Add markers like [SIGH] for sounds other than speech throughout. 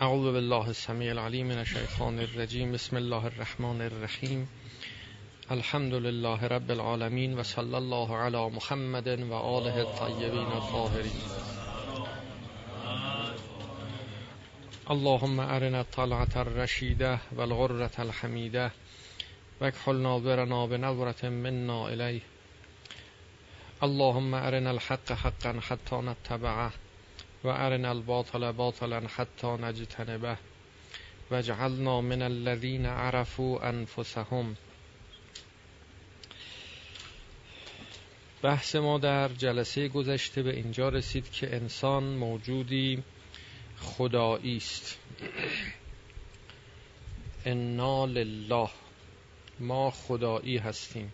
اعوذ بالله السمیع العلیم من الشیطان الرجیم بسم الله الرحمن الرحیم الحمد لله رب العالمین و صلی الله علی محمد و آله الطیبین الطاهرین. اللهم ارنا الطلعة الرشیده و الغرة الحمیده و اکحل ناظرنا بنظرة منا الیه اللهم ارنا الحق حقا حتی نتبعه. و ارنا الباطل باطلا حتی نجتنبه. و جعلنا من الذین عرفوا انفسهم. بحث ما در جلسه گذشته به اینجا رسید که انسان موجودی خدایی است. انا لله ما خدایی هستیم.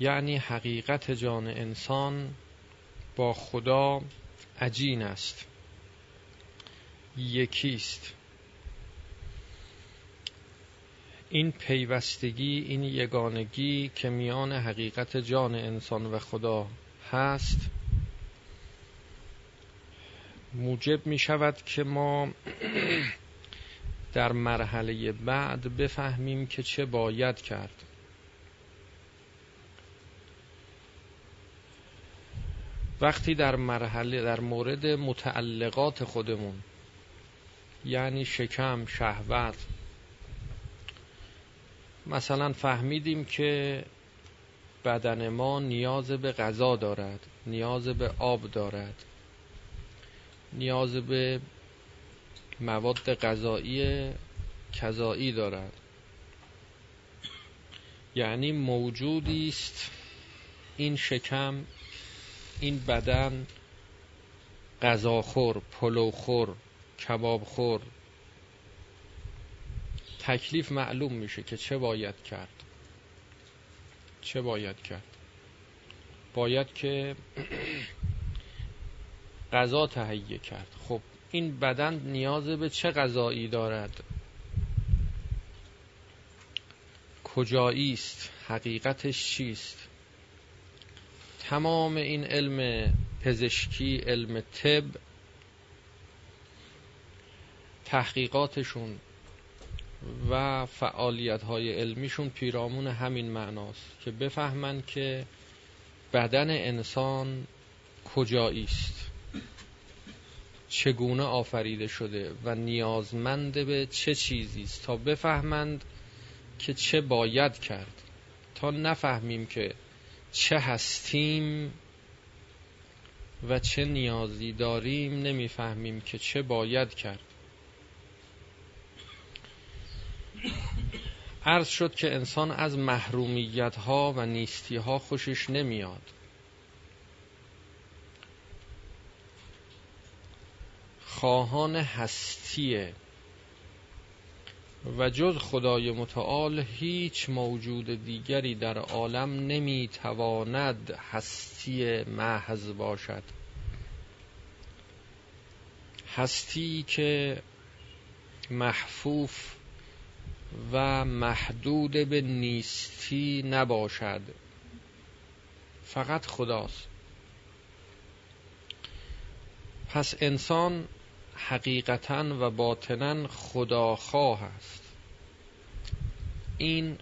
یعنی حقیقت جان انسان با خدا عجین است. یکیست این پیوستگی این یگانگی که میان حقیقت جان انسان و خدا هست موجب می شود که ما [CLEARS THROAT] در مرحله بعد بفهمیم که چه باید کرد. وقتی در مرحله در مورد متعلقات خودمون یعنی شکم شهوت مثلا فهمیدیم که بدن ما نیاز به غذا دارد نیاز به آب دارد نیاز به مواد غذایی کذایی دارد. یعنی موجودی است این شکم این بدن غذاخور پلوخور کبابخور. تکلیف معلوم میشه که چه باید کرد. چه باید کرد؟ باید که [CLEARS THROAT] غذا تهیه کرد. خب این بدن نیاز به چه غذایی دارد؟ کجایی است حقیقتش چیست؟ تمام این علم پزشکی علم طب تحقیقاتشون و فعالیت های علمیشون پیرامون همین معناست که بفهمند که بدن انسان کجایی است. چگونه آفریده شده و نیازمند به چه چیزی است تا بفهمند که چه باید کرد. تا نفهمیم که چه هستیم و چه نیازی داریم نمی‌فهمیم که چه باید کرد. عرض شد که انسان از محرومیت ها و نیستی ها خوشش نمیاد. خواهان هستیه. و جز خدای متعال هیچ موجود دیگری در عالم نمی‌تواند هستی محض باشد. هستی که محفوف و محدود به نیستی نباشد. فقط خداست. پس انسان حقیقتا و باطنا خداخواه است. این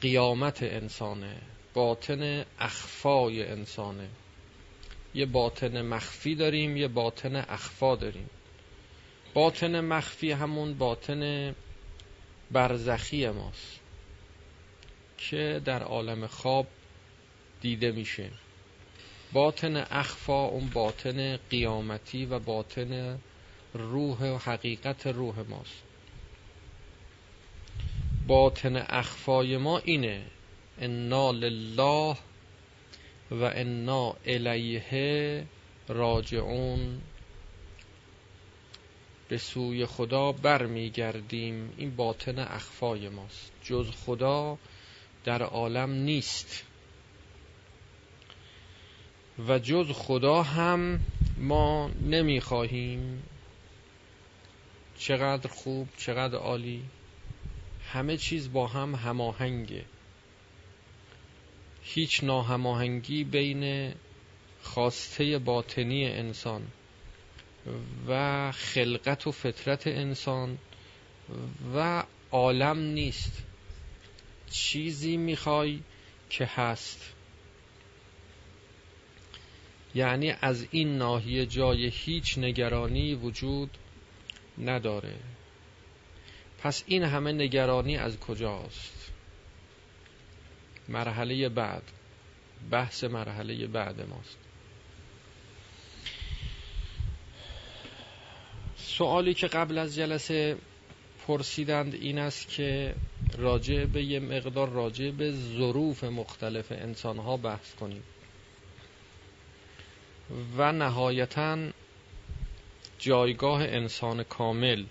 قیامت انسانه باطن اخفای انسانه. یه باطن مخفی داریم یه باطن اخفا داریم. باطن مخفی همون باطن برزخی ماست که در عالم خواب دیده میشه. باطن اخفا اون باطن قیامتی و باطن روح و حقیقت روح ماست. باطن اخفای ما اینه. انا لله و انا الیه راجعون. به سوی خدا برمیگردیم. این باطن اخفای ماست. جز خدا در عالم نیست. و جز خدا هم ما نمی‌خواهیم چقدر خوب چقدر عالی. همه چیز با هم هماهنگه. هیچ ناهماهنگی بین خواسته باطنی انسان و خلقت و فطرت انسان و عالم نیست. چیزی می‌خوای که هست. یعنی از این ناحیه جای هیچ نگرانی وجود نداره. پس این همه نگرانی از کجاست؟ مرحله بعد. بحث مرحله بعد ماست. سوالی که قبل از جلسه پرسیدند این است که راجع به یه مقدار راجع به ظروف مختلف انسانها بحث کنیم. و نهایتا جایگاه انسان کامل.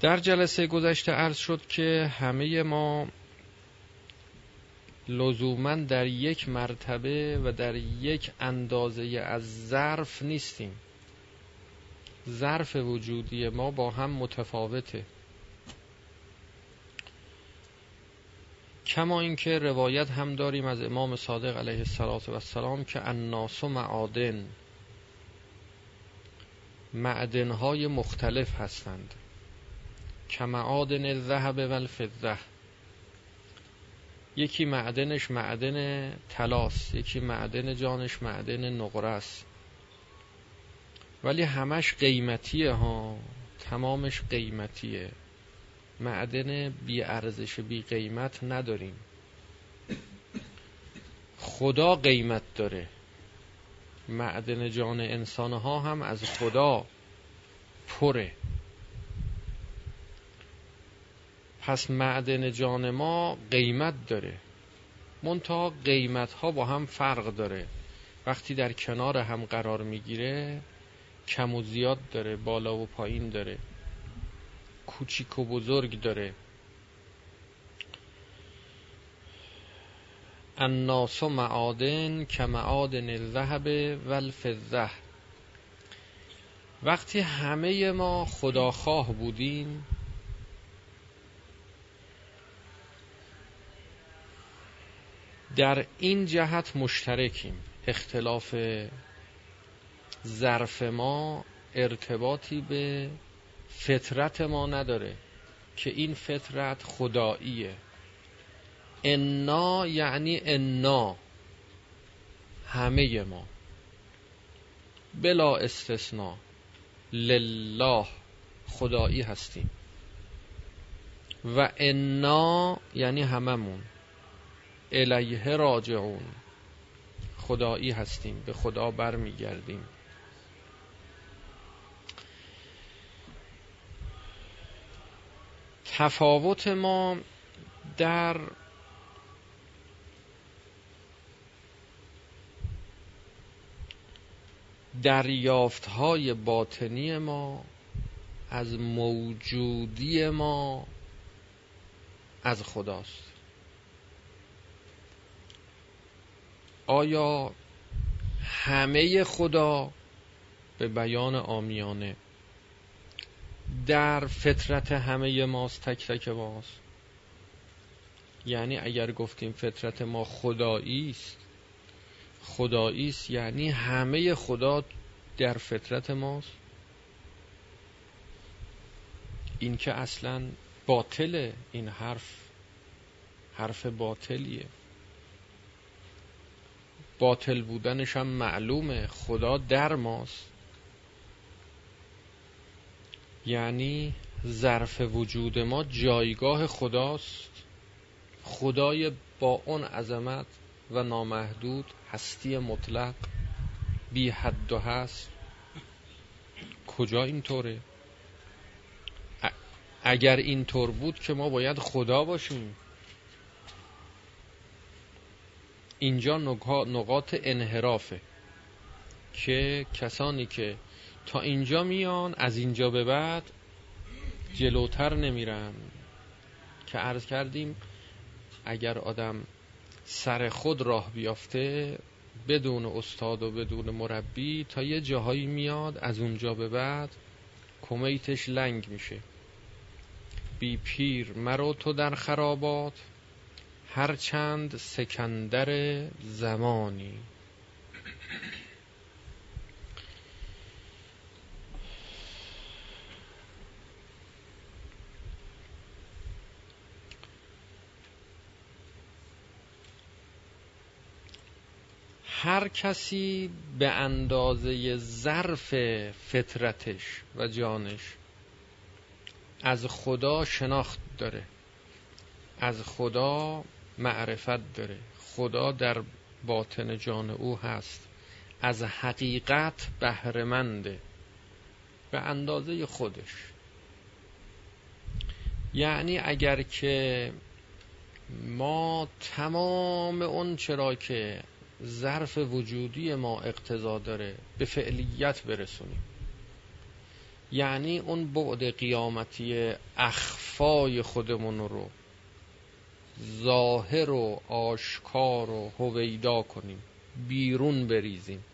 در جلسه گذشته عرض شد که همه ما لزوما در یک مرتبه و در یک اندازه از ظرف نیستیم. ظرف وجودی ما با هم متفاوته. کما اینکه روایت هم داریم از امام صادق علیه السلام که الناس و معادن معدنهای مختلف هستند. که معادن الذهب و الفضه یکی معدنش معدن تلاس یکی معدن جانش معدن نقره است ولی همش قیمتیه ها تمامش قیمتیه. معدن بی ارزش بی قیمت نداریم. خدا قیمت داره. معدن جان انسان ها هم از خدا پره. پس معدن جان ما قیمت داره. منتها قیمت ها با هم فرق داره. وقتی در کنار هم قرار می‌گیره کم و زیاد داره بالا و پایین داره. کوچیک و بزرگ داره. الناس معادن که معادن الذهب و الفضه وقتی همه ما خداخواه بودیم در این جهت مشترکیم. اختلاف ظرف ما ارتباطی به فطرت ما نداره که این فطرت خداییه. انا یعنی انا همه ما. بلا استثناء. لله خدایی هستیم. و انا یعنی هممون. الیه راجعون. خدایی هستیم به خدا برمیگردیم. تفاوت ما در دریافت های باطنی ما از موجودی ما از خداست. آیا همه خدا به بیان آمیانه در فطرت همه ماست تک تک ماست یعنی اگر گفتیم فطرت ما خدایی است خدایی است یعنی همه خدا در فطرت ماست. این که اصلا باطله این حرف حرف باطلیه. باطل بودنش هم معلومه خدا در ماست. یعنی ظرف وجود ما جایگاه خداست. خدای با اون عظمت و نامحدود هستی مطلق بی حد و هست. کجا اینطوره؟ اگر اینطور بود که ما باید خدا باشیم. اینجا نقاط انحرافه که کسانی که تا اینجا میان از اینجا به بعد جلوتر نمیرن. که عرض کردیم اگر آدم سر خود راه بیافته بدون استاد و بدون مربی تا یه جاهایی میاد از اونجا به بعد کمیتش لنگ میشه. بی پیر مرو تو در خرابات هرچند سکندر زمانی. هر کسی به اندازه ظرف فطرتش و جانش از خدا شناخت داره. از خدا معرفت داره. خدا در باطن جان او هست. از حقیقت بهرهمنده. به اندازه خودش. یعنی اگر که ما تمام اون چرا که ظرف وجودی ما اقتضا داره به فعلیت برسونیم. یعنی اون بعد قیامتی اخفای خودمون رو ظاهر و آشکار و هویدا کنیم بیرون بریزیم.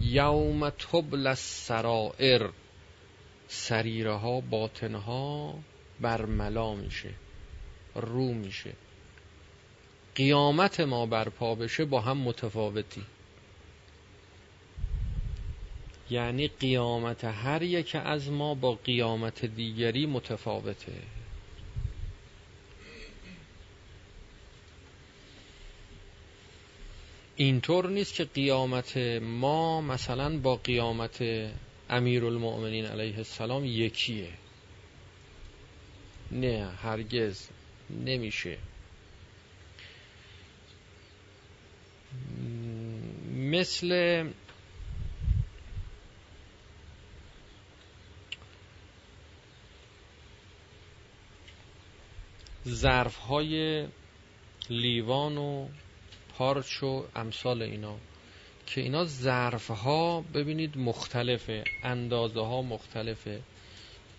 یوم تبل السرائر سریره ها باطن ها برملا میشه رو میشه. قیامت ما برپا بشه با هم متفاوتی. یعنی قیامت هر یک از ما با قیامت دیگری متفاوته. اینطور نیست که قیامت ما مثلا با قیامت امیر المؤمنین علیه السلام یکیه. نه هرگز نمیشه. مثل ظرف های لیوان و پارچ و امثال اینا که اینا ظرف ها ببینید مختلفه اندازه ها مختلفه.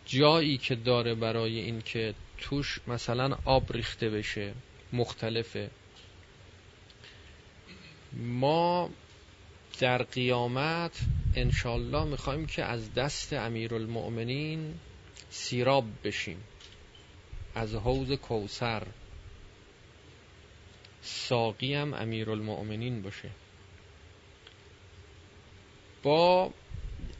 جایی که داره برای این که توش مثلا آب ریخته بشه مختلفه. ما در قیامت انشالله می‌خوایم که از دست امیرالمؤمنین سیراب بشیم. از حوز کوسر ساقی هم امیرالمؤمنین باشه. با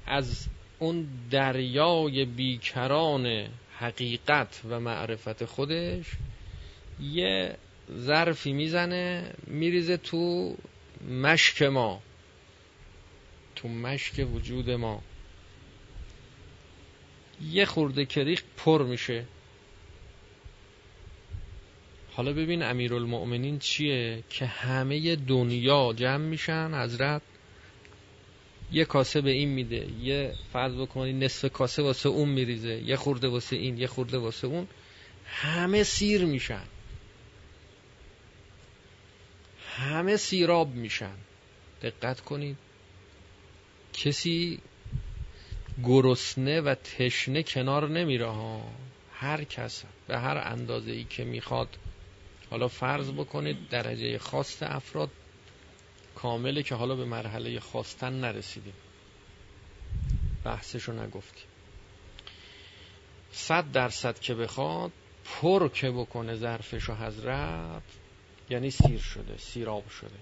از اون دریای بیکران حقیقت و معرفت خودش یه ظرفی می‌زنه میریزه تو مشک ما تو مشک وجود ما. یه خورده کریخ پر میشه. حالا ببین امیرالمؤمنین چیه که همه دنیا جمع میشن حضرت. یه کاسه به این میده یه فرض بکنی نصف کاسه واسه اون میریزه یه خورده واسه این یه خورده واسه اون. همه سیر میشن. همه سیراب میشن. دقت کنید. کسی گرسنه و تشنه کنار نمیره ها. هر کس به هر اندازه ای که می‌خواد. حالا فرض بکنید درجه خواست افراد کامله که حالا به مرحله خواستن نرسیدیم. بحثشو نگفتیم. صد درصد که بخواد پر که بکنه ظرفشو حضرت یعنی سیر شده سیراب شده.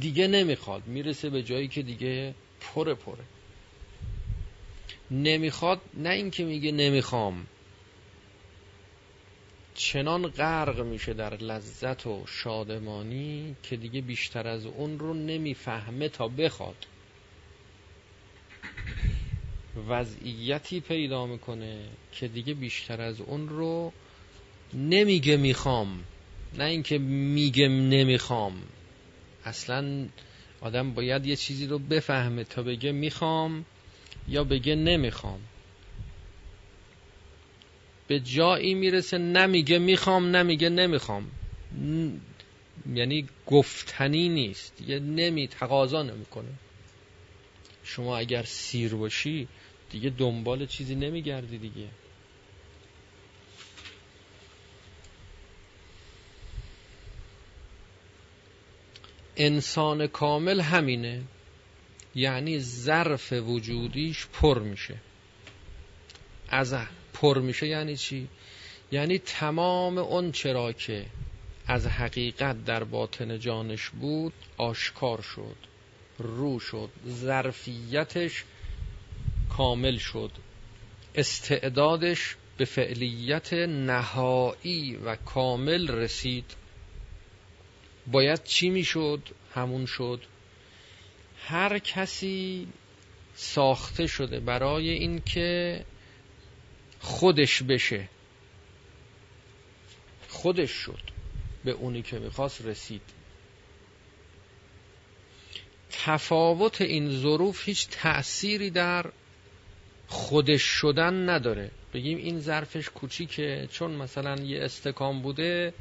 دیگه نمی‌خواد می‌رسه به جایی که دیگه پره پره. نمی‌خواد نه اینکه میگه نمی‌خوام. چنان غرق میشه در لذت و شادمانی که دیگه بیشتر از اون رو نمی‌فهمه تا بخواد. وضعیتی پیدا می‌کنه که دیگه بیشتر از اون رو نمیگه می‌خوام. نه اینکه میگه نمی‌خوام. اصلا آدم باید یه چیزی رو بفهمه. تا بگه می‌خوام یا بگه نمی‌خوام. به جایی می‌رسه نمیگه می‌خوام نمیگه نمی‌خوام. یعنی گفتنی نیست. یه نمی تقاضا نمی‌کنه. شما اگر سیر باشی دیگه دنبال چیزی نمیگردی دیگه. انسان کامل همینه. یعنی ظرف وجودیش پر میشه. از پر میشه یعنی چی؟ یعنی تمام اون چرا که از حقیقت در باطن جانش بود آشکار شد رو شد ظرفیتش کامل شد. استعدادش به فعلیت نهایی و کامل رسید. باید چی می‌شد؟ همون شد. هر کسی ساخته شده برای اینکه خودش بشه. خودش شد به اونی که می‌خواست رسید. تفاوت این ظروف هیچ تأثیری در خودش شدن نداره. بگیم این ظرفش کوچیکه چون مثلا یه استکان بوده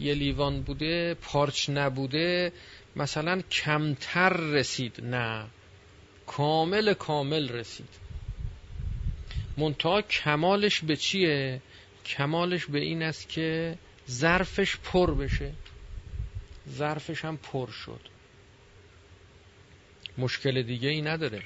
یه لیوان بوده پارچ نبوده مثلا کمتر رسید. نه. کامل کامل رسید. منتها کمالش به چیه؟ کمالش به این است که ظرفش پر بشه. ظرفش هم پر شد. مشکل دیگه ای نداره.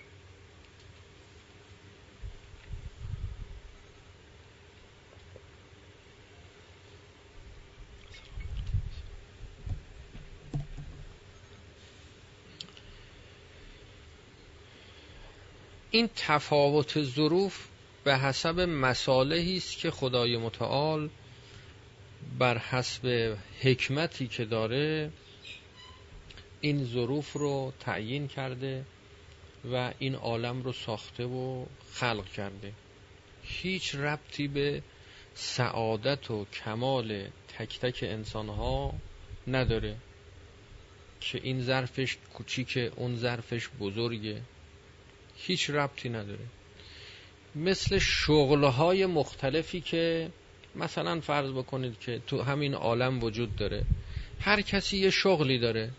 این تفاوت ظروف به حسب مصالحی است که خدای متعال بر حسب حکمتی که داره این ظروف رو تعیین کرده و این عالم رو ساخته و خلق کرده. هیچ ربطی به سعادت و کمال تک تک انسان ها نداره که این ظرفش کوچیکه اون ظرفش بزرگه. هیچ ربطی نداره. مثل شغلهای مختلفی که مثلا فرض بکنید که تو همین عالم وجود داره هر کسی یه شغلی داره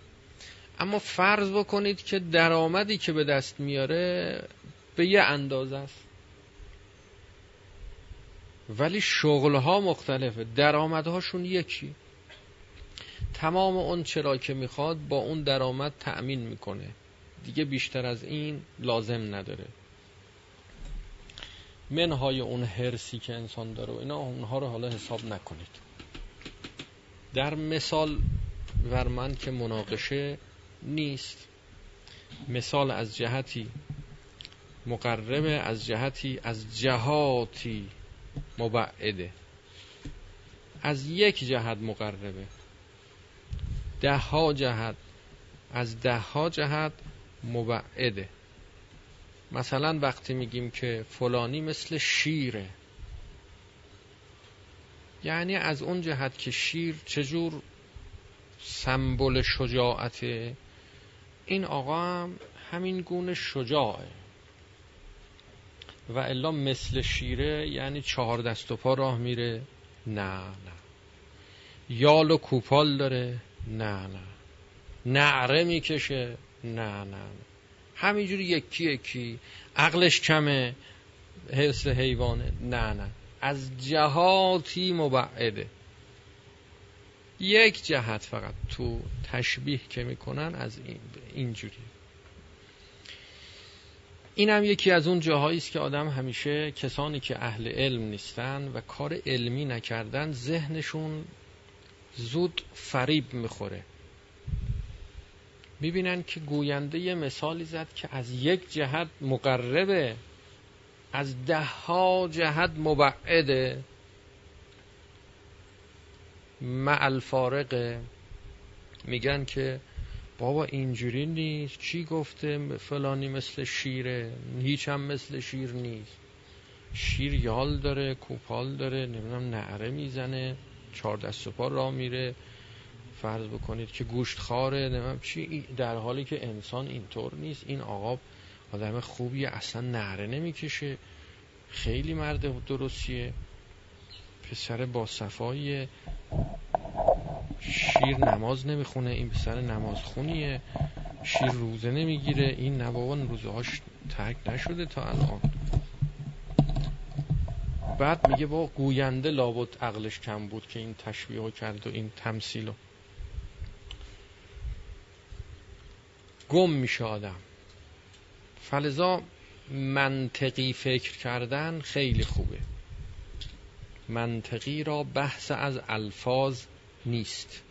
اما فرض بکنید که درآمدی که به دست میاره به یه اندازه است. ولی شغلها مختلفه درآمدهاشون یکی. تمام اون چرا که می‌خواد با اون درآمد تأمین می‌کنه. دیگه بیشتر از این لازم نداره. منهای اون هرسی که انسان داره و اینا اونها رو حالا حساب نکنید. در مثال ورمن که مناقشه نیست. مثال از جهتی مقربه از جهتی از جهاتی مبعده. از یک جهت مقربه. ده ها جهت از ده ها جهت مبعده. مثلا وقتی میگیم که فلانی مثل شیره یعنی از اون جهت که شیر چجور سمبل شجاعته این آقا هم همین گونه شجاعه. و الا مثل شیره یعنی چهار دست و پا راه میره. نه نه. یال و کوپال داره. نه نه. نعره می‌کشه. نه نه همینجوری یکی یکی. عقلش کمه حس حیوانه. نه نه. از جهاتی مبعده. یک جهت فقط تو تشبیه که می‌کنن از این اینجوری. این هم یکی از اون جاهایی است که آدم همیشه کسانی که اهل علم نیستن و کار علمی نکردن ذهنشون زود فریب می‌خوره. می‌بینن که گوینده یه مثالی زد که از یک جهت مقربه از ده ها جهت مبعده. مع الفارقه میگن که بابا اینجوری نیست. چی گفته؟ فلانی مثل شیره هیچ هم مثل شیر نیست. شیر یال داره کوپال داره نمی‌دونم نعره می‌زنه چهار دست و پا را میره. فرض بکنید که گوشت خاره نمیم چی. در حالی که انسان اینطور نیست. این آقا آدم خوبیه اصلا نهره نمی‌کشه. خیلی مرد درستیه. پسر با صفاییه شیر نماز نمی‌خونه. این پسر نماز خونیه. شیر روزه نمی‌گیره. این نبابان روزه هاش ترک نشده تا الان. بعد میگه با گوینده لابد عقلش کم بود که این تشبیه کرد و این تمثیل گم میشه آدم. فلزا منطقی فکر کردن خیلی خوبه. منطقی را بحث از الفاظ نیست.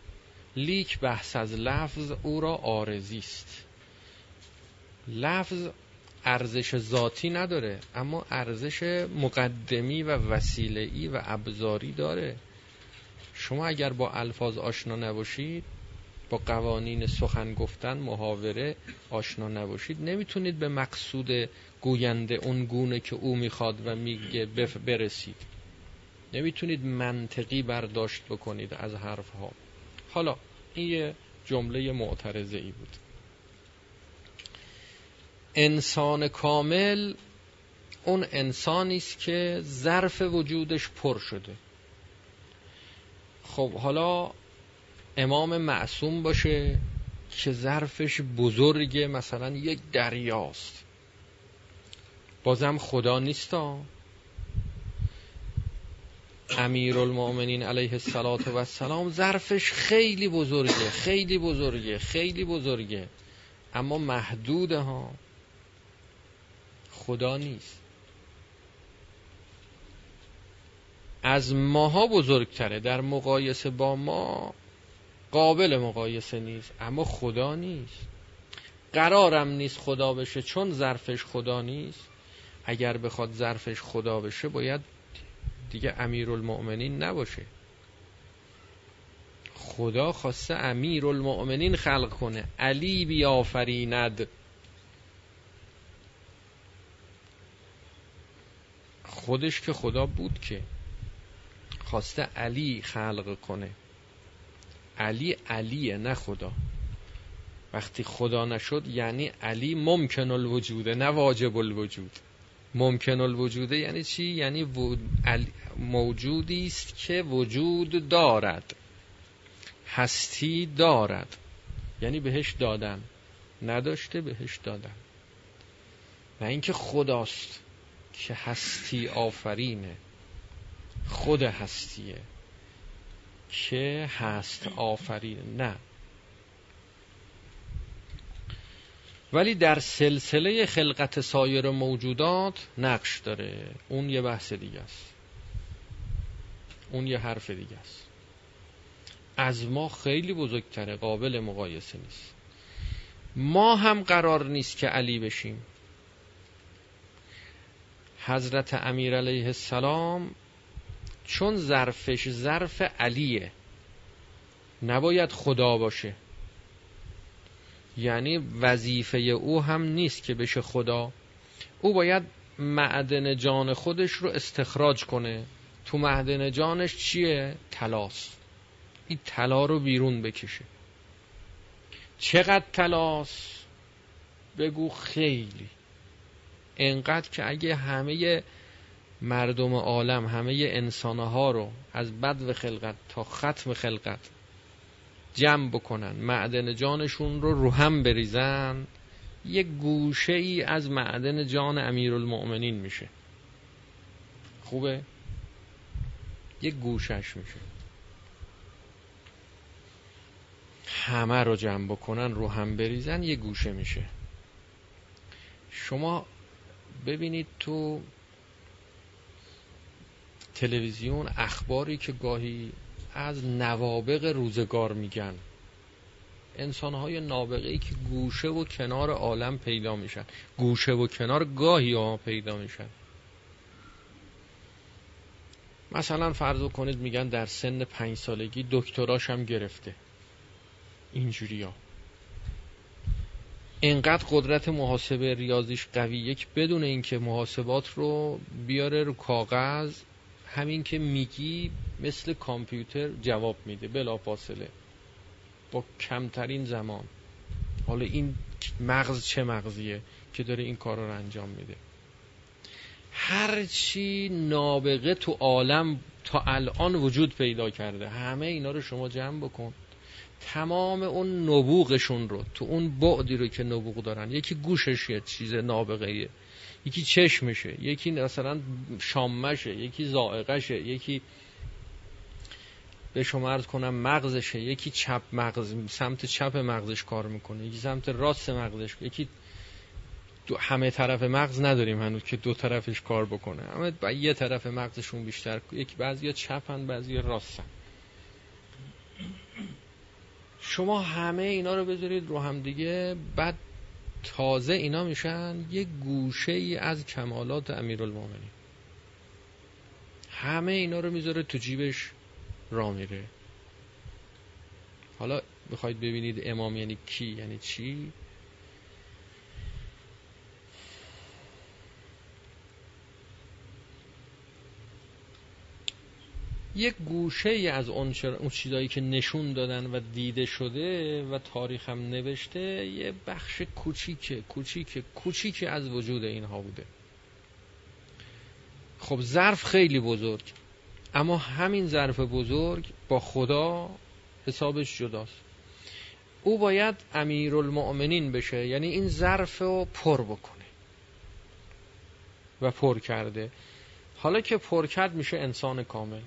لیک بحث از لفظ او را آرزی است. لفظ ارزش ذاتی نداره اما ارزش مقدمی و وسیله‌ای و ابزاری داره. شما اگر با الفاظ آشنا نباشید با قوانین سخن گفتن محاوره آشنا نباشید. نمی‌تونید به مقصود گوینده اون گونه که او می‌خواد و میگه برسید. نمی‌تونید منطقی برداشت بکنید از حرف ها حالا این یه جمله معترضه ای بود. انسان کامل اون انسانی است که ظرف وجودش پر شده. خب حالا امام معصوم باشه که ظرفش بزرگه مثلا یک دریاست. بازم خدا نیستا. امیر المؤمنین علیه السلام و السلام ظرفش خیلی بزرگه خیلی بزرگه خیلی بزرگه. اما محدوده ها. خدا نیست. از ماها بزرگتره. در مقایسه با ما قابل مقایسه نیست اما خدا نیست. قرارم نیست خدا بشه چون ظرفش خدا نیست. اگر بخواد ظرفش خدا بشه باید دیگه امیر المؤمنین نباشه. خدا خواسته امیر المؤمنین خلق کنه. علی بیافریند. خودش که خدا بود که خواسته علی خلق کنه. علی علیه نه خدا. وقتی خدا نشد یعنی علی ممکن الوجوده نه واجب الوجود. ممکن الوجوده یعنی چی؟ یعنی موجودی است که وجود دارد. هستی دارد. یعنی بهش دادن. نداشته بهش دادن. و اینکه خداست که هستی آفرینه. خود هستیه. که هست آفرینه نه. ولی در سلسله خلقت سایر موجودات نقش داره. اون یه بحث دیگه است. اون یه حرف دیگه است. از ما خیلی بزرگتره قابل مقایسه نیست. ما هم قرار نیست که علی بشیم. حضرت امیر علیه السلام چون ظرفش ظرف علیه نباید خدا باشه. یعنی وظیفه او هم نیست که بشه خدا. او باید معدن جان خودش رو استخراج کنه. تو معدن جانش چیه؟ تلاست این طلا رو بیرون بکشه. چقدر تلاست؟ بگو خیلی. انقدر که اگه همه مردم عالم همه انسانها رو از بد و خلقت تا ختم خلقت جمع بکنن. معدن جانشون رو رو هم بریزن. یک گوشه ای از معدن جان امیرالمؤمنین میشه. خوبه؟ یک گوشش میشه. همه رو جمع بکنن رو هم بریزن یک گوشه میشه. شما ببینید تو تلویزیون اخباری که گاهی از نوابق روزگار میگن. انسانهای نابغه ای که گوشه و کنار عالم پیدا میشن. گوشه و کنار گاهی ها پیدا میشن. مثلا فرض کنید میگن در سن پنج سالگی دکتراش هم گرفته. اینجوری ها. اینقدر قدرت محاسبه ریاضیش قویه که بدون اینکه محاسبات رو بیاره رو کاغذ همین که میگی مثل کامپیوتر جواب میده بلا فاصله با کمترین زمان. حالا این مغز چه مغزیه که داره این کار رو انجام میده؟ هرچی نابغه تو عالم تا الان وجود پیدا کرده همه اینا رو شما جمع بکن. تمام اون نبوغشون رو تو اون بعدی رو که نبوغ دارن یکی گوشش یه چیز نابغه یکی چشمشه یکی مثلا شامشه یکی زائقشه یکی به شما عرض کنم مغزشه یکی چپ مغز سمت چپ مغزش کار می‌کنه یکی سمت راست مغزش یکی دو همه طرف مغز نداریم هنوز که دو طرفش کار بکنه. همه با یه طرف مغزشون بیشتر یکی بعضی چپن بعضی راستن. شما همه اینا رو بذارید رو هم دیگه بعد تازه اینا میشن یه گوشه ای از کمالات امیرالمومنین همه اینا رو می‌ذاره تو جیبش را میره. حالا می‌خواید ببینید امام یعنی کی یعنی چی؟ یک گوشه ای از اون چیزایی که نشون دادن و دیده شده و تاریخ هم نوشته یه بخش کوچیک کوچیک کوچیک از وجود اینها بوده. خب ظرف خیلی بزرگ اما همین ظرف بزرگ با خدا حسابش جداست. او باید امیرالمؤمنین بشه یعنی این ظرف رو پر بکنه و پر کرده. حالا که پر کرد میشه انسان کامل.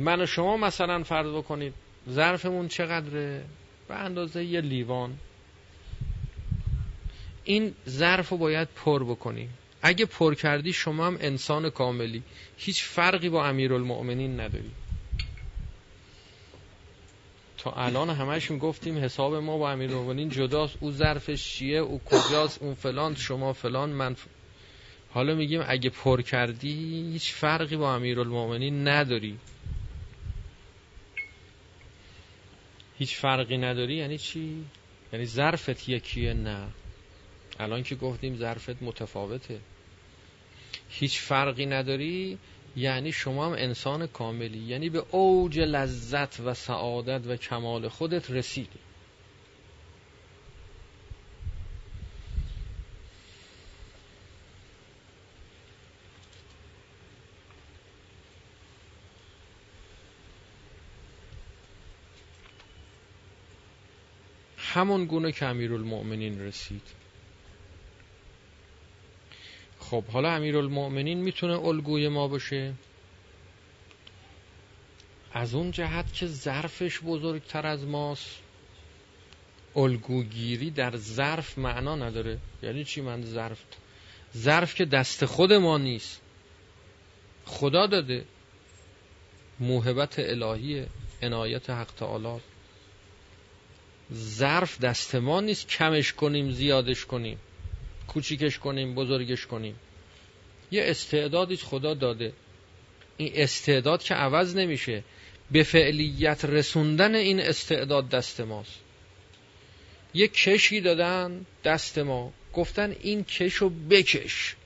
من و شما مثلا فرض بکنید ظرفمون چقدره؟ به اندازه یه لیوان. این ظرف رو باید پر بکنیم اگه پر کردی شما هم انسان کاملی. هیچ فرقی با امیرالمؤمنین نداری. تا الان همش گفتیم حساب ما با امیرالمؤمنین جداست. او ظرفش چیه؟ او کجاست؟ اون فلان شما فلان من ف... حالا میگیم اگه پر کردی هیچ فرقی با امیرالمؤمنین نداری. هیچ فرقی نداری؟ یعنی چی؟ یعنی ظرفت یکیه نه. الان که گفتیم ظرفت متفاوته. هیچ فرقی نداری؟ یعنی شما هم انسان کاملی. یعنی به اوج لذت و سعادت و کمال خودت رسیدی. همون گونه که امیرالمؤمنین رسید. خب حالا امیرالمؤمنین می‌تونه الگوی ما باشه؟ از اون جهت که ظرفش بزرگتر از ماست. الگوگیری در ظرف معنا نداره. یعنی چی من ظرف؟ ظرف که دست خود ما نیست. خدا داده. موهبت الهی عنایت حق تعالی. ظرف دست ما نیست. کمش کنیم زیادش کنیم. کوچیکش کنیم بزرگش کنیم. یه استعدادی خدا داده. این استعداد که عوض نمیشه. به فعلیت رسوندن این استعداد دست ماست. یه کشی دادن دست ما. گفتن این کشو بکش.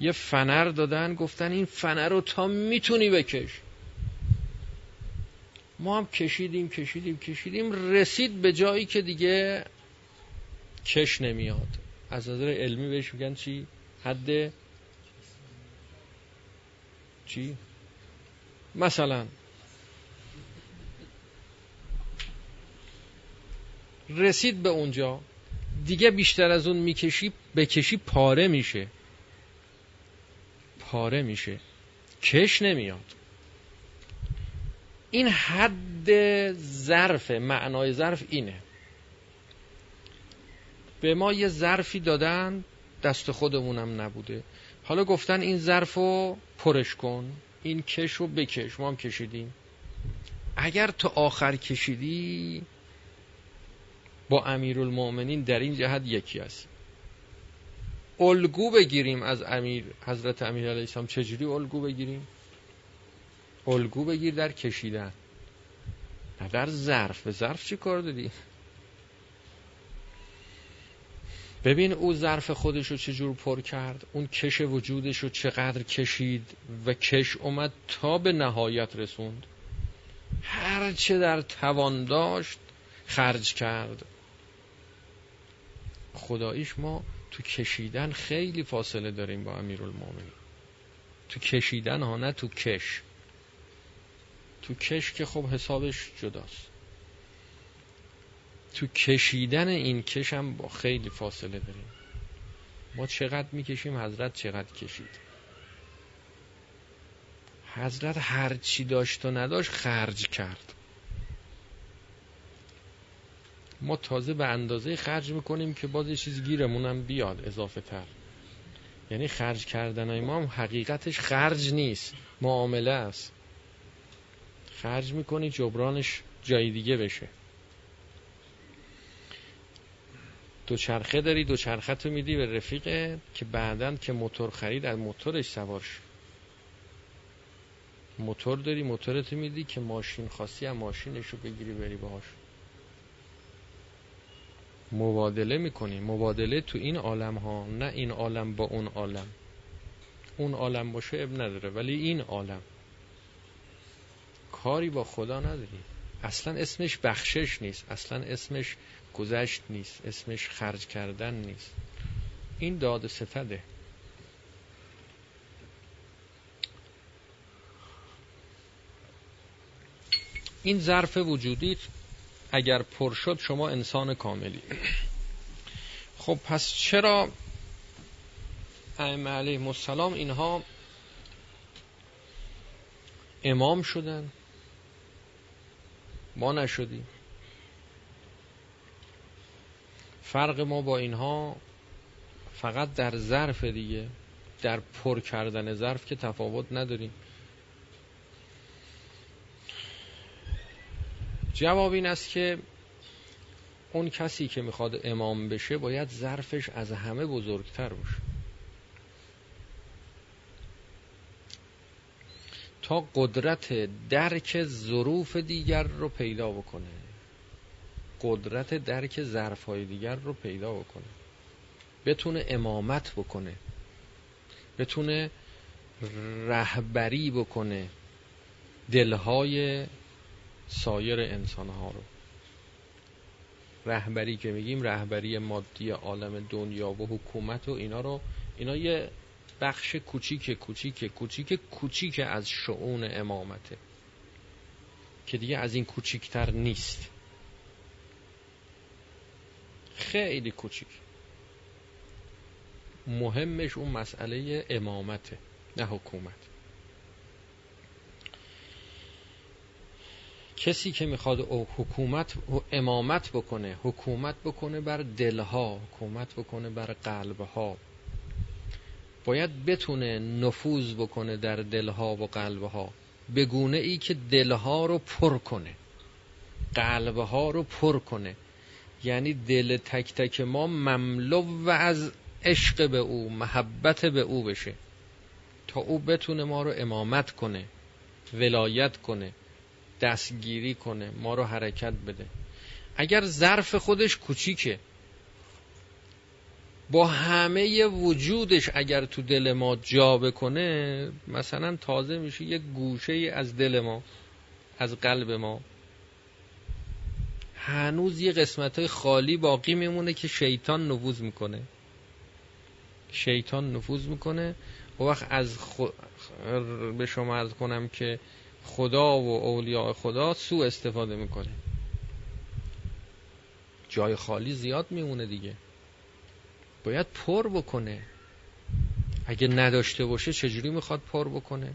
یه فنر دادن گفتن این فنر رو تا می‌تونی بکش. ما هم کشیدیم کشیدیم کشیدیم رسید به جایی که دیگه کش نمیاد. از نظر علمی بهش میگن چی؟ حد چی؟ مثلا رسید به اونجا دیگه بیشتر از اون می‌کشی بکشی پاره میشه. پاره میشه. کش نمیاد. این حد ظرف معنای ظرف اینه. به ما یه ظرفی دادن دست خودمونم نبوده. حالا گفتن این ظرف رو پرش کن این کش رو بکش ما هم کشیدیم. اگر تو آخر کشیدی با امیرالمؤمنین در این جهت یکی است الگو بگیریم از امیر حضرت امیر علیه السلام چجوری الگو بگیریم؟ الگو بگیر در کشیدن. نه در ظرف. به ظرف چی کار دادی؟ ببین او ظرف خودش رو چجور پر کرد اون کش وجودش رو چقدر کشید و کش اومد تا به نهایت رسوند. هر چه در توان داشت خرج کرد. خداییش ما تو کشیدن خیلی فاصله داریم با امیرالمومنین تو کشیدن ها نه تو کش. تو کش که خب حسابش جداست. تو کشیدن این کش هم با خیلی فاصله داریم. ما چقدر می‌کشیم حضرت چقدر کشید. حضرت هر چی داشت و نداشت خرج کرد. ما تازه به اندازه خرج می‌کنیم که باز یه چیز گیرمونم بیاد اضافه تر. یعنی خرج کردن ما هم حقیقتش خرج نیست معامله است. خرج می‌کنی جبرانش جای دیگه بشه. دوچرخه داری دوچرخه تو میدی به رفیقه که بعدا که موتور خرید از موتورش سوار شو. موتور داری موتورتو میدی که ماشین خاصی هم ماشینش رو بگیری بری باهاش. مبادله می‌کنی. مبادله تو این عالم ها نه این عالم با اون عالم. اون عالم باشه اب نداره. ولی این عالم. کاری با خدا نداری. اصلا اسمش بخشش نیست. اصلا اسمش گذشت نیست. اسمش خرج کردن نیست. این داد ستده. این ظرف وجودیت اگر پر شد شما انسان کاملی. خب پس چرا ائمه علیهم السلام اینها امام شدن؟ ما نشدیم. فرق ما با اینها فقط در ظرف دیگه در پر کردن ظرف که تفاوت نداریم. جواب این است که اون کسی که می‌خواد امام بشه باید ظرفش از همه بزرگتر باشه. تا قدرت درک ظروف دیگر رو پیدا بکنه. قدرت درک ظرفهای دیگر رو پیدا بکنه. بتونه امامت بکنه. بتونه رهبری بکنه دلهای سایر انسانها رو. رهبری که میگیم رهبری مادی عالم دنیا و حکومت و اینا رو اینا یه بخش کوچیک کوچیک کوچیک کوچیک از شعون امامته. که دیگه از این کوچیکتر نیست. خیلی کوچیک. مهمش اون مسئله امامته نه حکومت. کسی که می‌خواد حکومت امامت بکنه حکومت بکنه بر دلها حکومت بکنه بر قلبها. باید بتونه نفوذ بکنه در دلها و قلبها. به گونه ای که دلها رو پر کنه. قلبها رو پر کنه. یعنی دل تک تک ما مملو و از عشق به او محبت به او بشه. تا او بتونه ما رو امامت کنه ولایت کنه دستگیری کنه ما رو حرکت بده. اگر ظرف خودش کوچیکه با همه وجودش اگر تو دل ما جا بکنه مثلا تازه میشه یک گوشه از دل ما از قلب ما. هنوز یه قسمت های خالی باقی میمونه که شیطان نفوذ می‌کنه. شیطان نفوذ می‌کنه. و وقت از خ... به شما از کنم که خدا و اولیاء خدا سو استفاده می‌کنه. جای خالی زیاد میمونه دیگه. باید پر بکنه. اگه نداشته باشه چجوری می‌خواد پر بکنه؟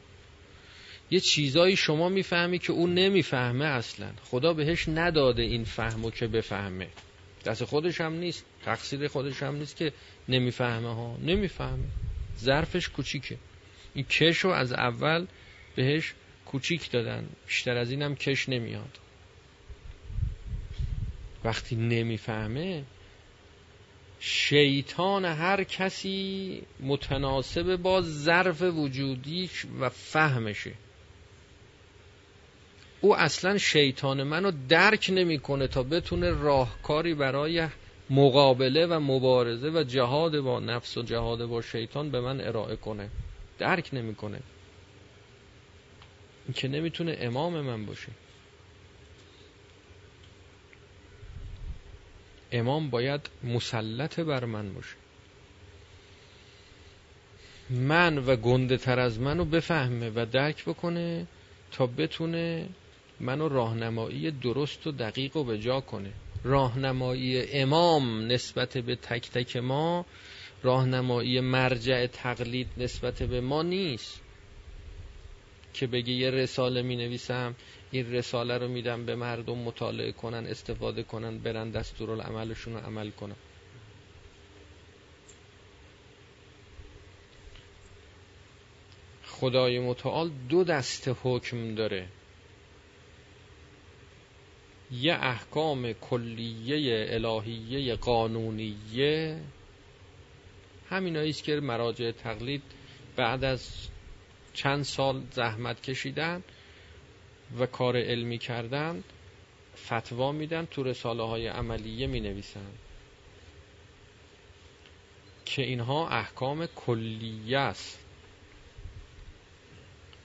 یه چیزایی شما می‌فهمی که اون نمی‌فهمه اصلا. خدا بهش نداده این فهمو که بفهمه. دست خودش هم نیست. تقصیر خودش هم نیست که نمی‌فهمه ها. نمی‌فهمه. ظرفش کوچیکه. این کش از اول بهش کوچیک دادن. بیشتر از اینم کش نمیاد. وقتی نمی‌فهمه شیطان هر کسی متناسب با ظرف وجودیش و فهمشه. او اصلا شیطان منو درک نمی‌کنه تا بتونه راهکاری برای مقابله و مبارزه و جهاد با نفس و جهاد با شیطان به من ارائه کنه. درک نمی‌کنه. این که نمی‌تونه امام من باشه. امام باید مسلط بر من باشه. من و گنده تر از منو بفهمه و درک بکنه تا بتونه منو راهنمایی درست و دقیق و به جا کنه. راهنمایی امام نسبت به تک تک ما راهنمایی مرجع تقلید نسبت به ما نیست. که بگه یه رساله می نویسم این رساله رو میدم به مردم مطالعه کنن استفاده کنن برن دستورالعملشون رو عمل کنن. خدای متعال دو دست حکم داره. یه احکام کلیه الهیه قانونیه. همینایی است که مراجع تقلید بعد از چند سال زحمت کشیدن و کار علمی کردن فتوا میدن تو رساله های عملیه می نویسن که اینها احکام کلیه است.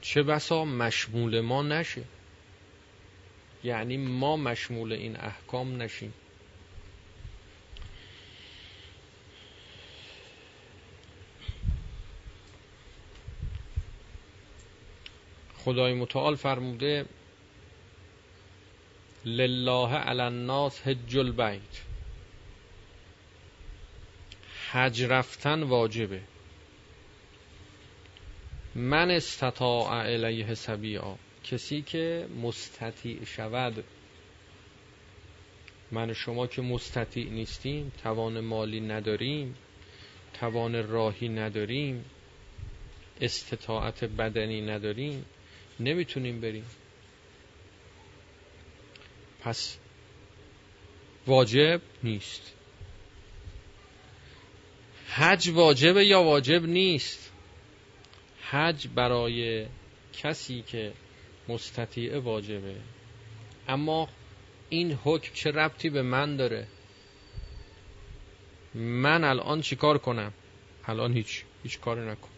چه بسا مشمول ما نشه. یعنی ما مشمول این احکام نشیم. خدای متعال فرموده لله علی الناس حج البیت. حج رفتن واجبه. من استطاع الیه سبیعا. کسی که مستطیع شود من شما که مستطیع نیستیم توان مالی نداریم توان راهی نداریم استطاعت بدنی نداریم نمی‌تونیم بریم. پس واجب نیست. حج واجبه یا واجب نیست؟ حج برای کسی که مستطیع واجبه. اما این حکم چه ربطی به من داره؟ من الان چیکار کنم؟ الان هیچ هیچ کاری نکن.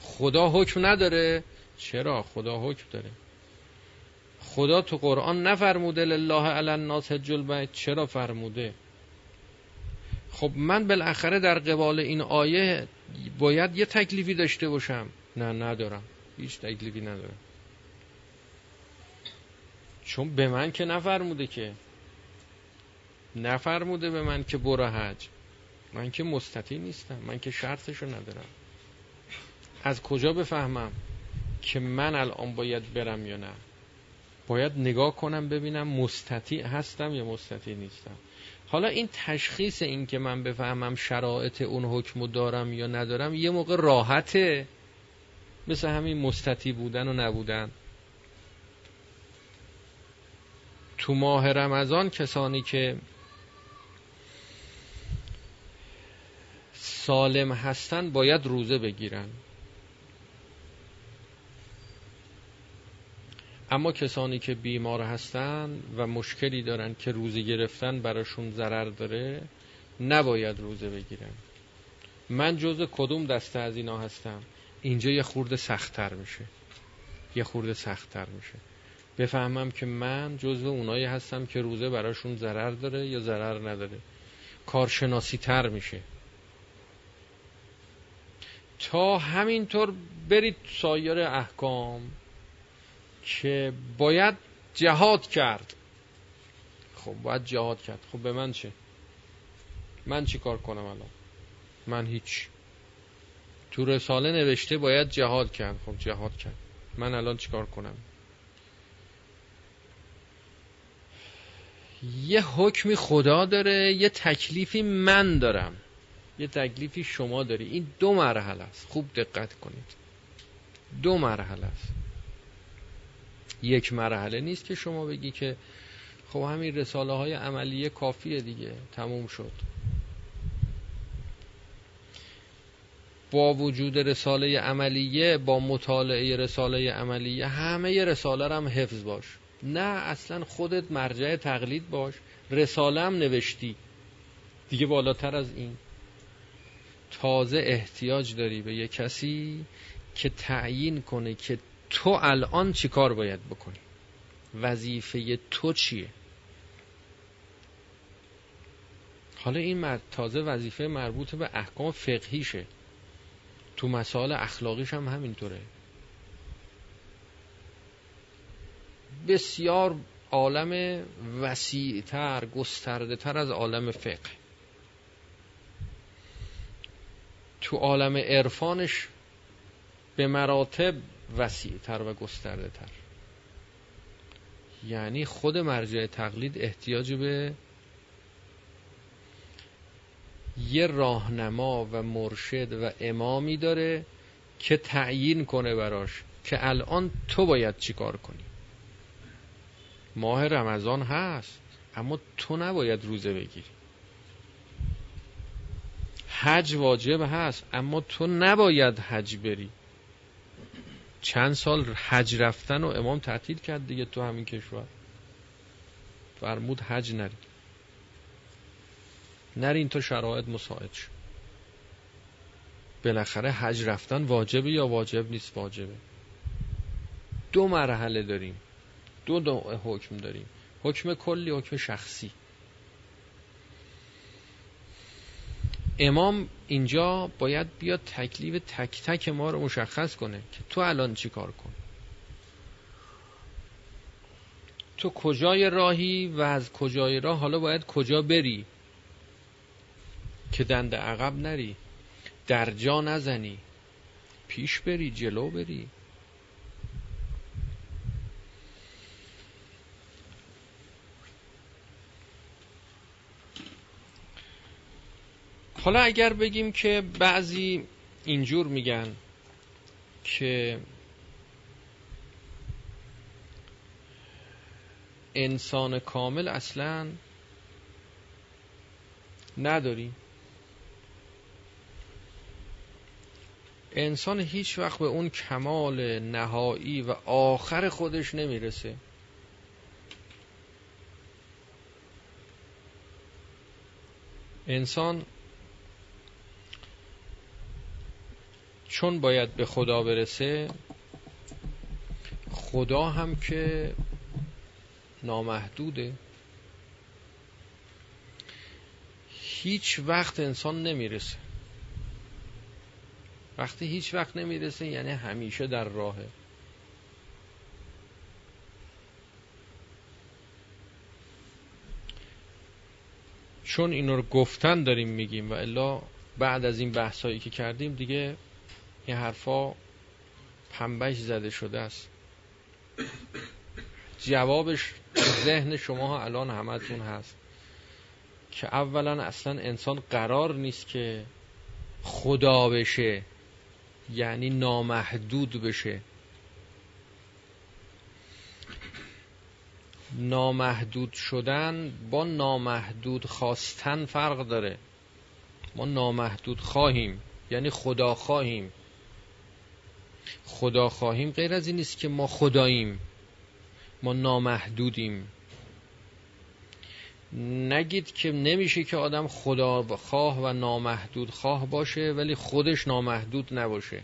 خدا حکم نداره چرا؟ خدا حکم داره. خدا تو قرآن نفرموده لله علی الناس البیت. چرا فرموده؟ خب من بالاخره در قبال این آیه باید یه تکلیفی داشته باشم. نه ندارم. هیچ تکلیفی ندارم. چون به من که نفرموده که. نفرموده به من که برو حج. من که مستطیع نیستم. من که شرطشو ندارم. از کجا بفهمم؟ که من الان باید برم یا نه. باید نگاه کنم ببینم مستطیع هستم یا مستطیع نیستم. حالا این تشخیص این که من بفهمم شرایط اون حکم دارم یا ندارم یه موقع راحته. مثل همین مستطیع بودن و نبودن. تو ماه رمضان کسانی که سالم هستن باید روزه بگیرن. اما کسانی که بیمار هستن و مشکلی دارن که روزه گرفتن براشون ضرر داره نباید روزه بگیرن. من جز کدوم دسته از اینا هستم؟ اینجا یه خورده سختتر میشه. یه خورده سختتر میشه. بفهمم که من جزو اونایی هستم که روزه براشون ضرر داره یا ضرر نداره. کارشناسی تر میشه. تا همینطور برید سایر احکام که باید جهاد کرد. خب باید جهاد کرد. خب به من چه؟ من چی کار کنم الان؟ من هیچ. تو رساله نوشته باید جهاد کرد. خب جهاد کرد. من الان چیکار کنم؟ یه حکمی خدا داره یه تکلیفی من دارم. یه تکلیفی شما داری. این دو مرحله است. خوب دقت کنید. دو مرحله است. یک مرحله نیست که شما بگی که خب همین رساله های عملیه کافیه دیگه تموم شد. با وجود رساله عملیه با مطالعه رساله عملیه همه رساله رو هم حفظ باش. نه اصلا خودت مرجع تقلید باش رساله هم نوشتی. دیگه بالاتر از این. تازه احتیاج داری به یه کسی که تعیین کنه که تو الان چی کار باید بکنی؟ وظیفه تو چیه؟ حالا این تازه وظیفه مربوط به احکام فقهیشه. تو مسائل اخلاقیش هم همینطوره. بسیار عالم وسیعتر گسترده تر از عالم فقه. تو عالم عرفانش به مراتب وسیعتر و گسترده تر یعنی خود مرجع تقلید احتیاج به یه راهنما و مرشد و امامی داره که تعیین کنه براش که الان تو باید چیکار کنی؟ ماه رمضان هست اما تو نباید روزه بگیری. حج واجب هست اما تو نباید حج بری. چند سال حج رفتن و امام تعطیل کرد دیگه تو همین کشور. فرمود حج نری. نرین تو شرایط مساعد شد بالاخره حج رفتن واجبه یا واجب نیست؟ واجبه. دو مرحله داریم. دو نوع حکم داریم. حکم کلی حکم شخصی. امام اینجا باید بیاد تکلیف تک تک ما رو مشخص کنه که تو الان چی کار کن؟ تو کجای راهی و از کجای راه حالا باید کجا بری که دنده عقب نری؟ در جا نزنی. پیش بری جلو بری. حالا اگر بگیم که بعضی اینجور میگن که انسان کامل اصلا نداریم انسان هیچ وقت به اون کمال نهایی و آخر خودش نمی‌رسه. انسان چون باید به خدا برسه خدا هم که نامحدوده. هیچ وقت انسان نمی‌رسه. وقتی هیچ وقت نمی‌رسه یعنی همیشه در راهه. چون اینو رو گفتن داریم میگیم و الا بعد از این بحثایی که کردیم دیگه این حرفا پنبش زده شده است. جوابش ذهن شما الان همتون هست که اولا اصلا انسان قرار نیست که خدا بشه یعنی نامحدود بشه. نامحدود شدن با نامحدود خواستن فرق داره. ما نامحدود خواهیم یعنی خدا خواهیم. خدا خواهیم غیر از این نیست که ما خداییم. ما نامحدودیم. نگید که نمیشه که آدم خدا خواه و نامحدود خواه باشه ولی خودش نامحدود نباشه.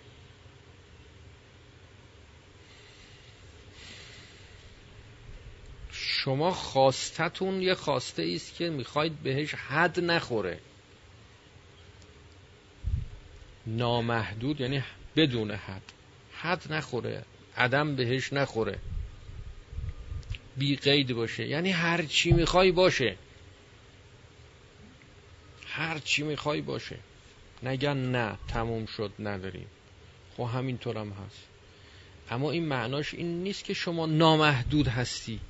شما خواستتون یه خواسته است که می‌خواید بهش حد نخوره. نامحدود یعنی بدون حد. حد نخوره عدم بهش نخوره. بی قید باشه. یعنی هر چی می‌خوای باشه. هر چی می‌خوای باشه. نگن نه تموم شد نداریم. خب همینطور هم هست. اما این معناش این نیست که شما نامحدود هستی.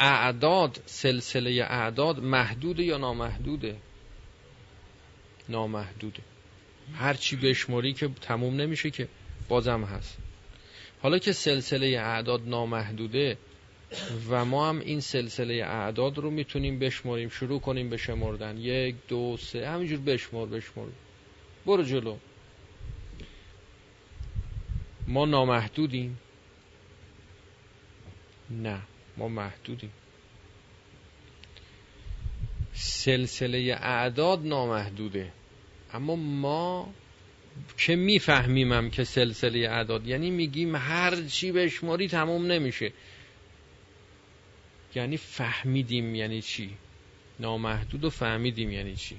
اعداد سلسله اعداد محدوده یا نامحدوده؟ نامحدوده هر چی بشماری که تموم نمیشه که بازم هست. حالا که سلسله اعداد نامحدوده و ما هم این سلسله اعداد رو می‌تونیم بشماریم شروع کنیم به شمردن. یک دو سه همینجور بشمار بشمار برو جلو. ما نامحدودیم؟ نه ما محدودیم. سلسله اعداد نامحدوده. اما ما که میفهمیمم که سلسله اعداد یعنی میگیم هر چی بشماری تموم نمیشه. یعنی فهمیدیم یعنی چی؟ نامحدود و فهمیدیم یعنی چی؟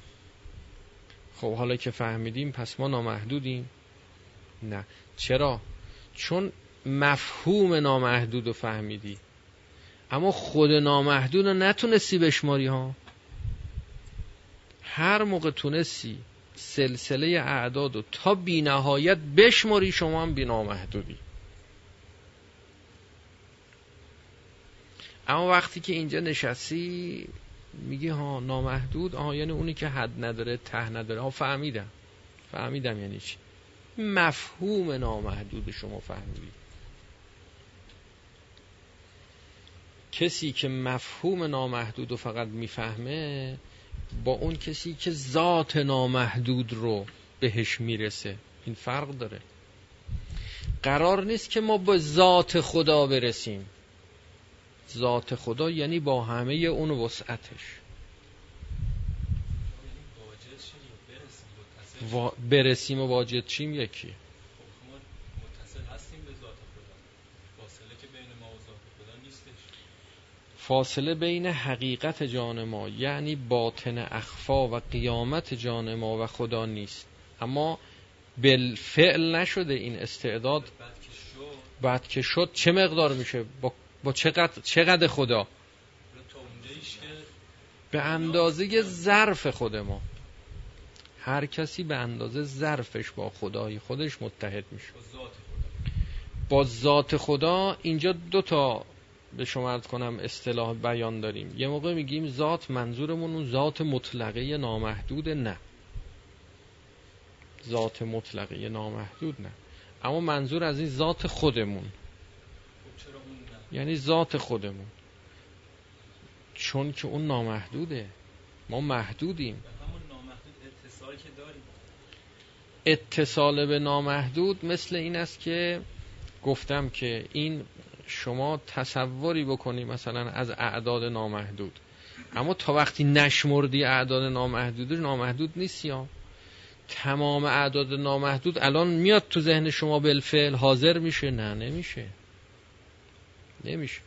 خب حالا که فهمیدیم پس ما نامحدودیم؟ نه. چرا؟ چون مفهوم نامحدود و فهمیدی. اما خود نامحدود رو نتونستی بشماری ها. هر موقع تونستی سلسله اعداد و تا بی نهایت بشماری شما هم بی نامحدودی اما وقتی که اینجا نشستی میگی ها نامحدود آها یعنی اونی که حد نداره ته نداره. ها فهمیدم. فهمیدم یعنی چی. مفهوم نامحدود شما فهمیدی. کسی که مفهوم نامحدود رو فقط می‌فهمه با اون کسی که ذات نامحدود رو بهش می‌رسه. این فرق داره. قرار نیست که ما به ذات خدا برسیم. ذات خدا یعنی با همه اون وسعتش. برسیم و واجد چیم یکی؟ فاصله بین حقیقت جان ما یعنی باطن اخفا و قیامت جان ما و خدا نیست. اما بالفعل نشده این استعداد. بعد که شد. چه مقدار میشه؟ با, با چقدر, چقدر خدا؟ به اندازه ظرف خود ما. هر کسی به اندازه ظرفش با خدای خودش متحد میشه. با ذات خدا اینجا دو تا به شما ارز کنم اصطلاح بیان داریم. یه موقع میگیم ذات منظورمون اون ذات مطلقه نامحدود نه. ذات مطلقه نامحدود نه. اما منظور از این ذات خودمون. یعنی ذات خودمون. چون که اون نامحدوده. ما محدودیم. اتصال به نامحدود مثل این است که گفتم که این شما تصوری بکنی مثلا از اعداد نامحدود. اما تا وقتی نشمردی اعداد نامحدود نامحدود نیست یا؟ تمام اعداد نامحدود الان میاد تو ذهن شما بالفعل حاضر میشه؟ نه نمیشه. نمیشه.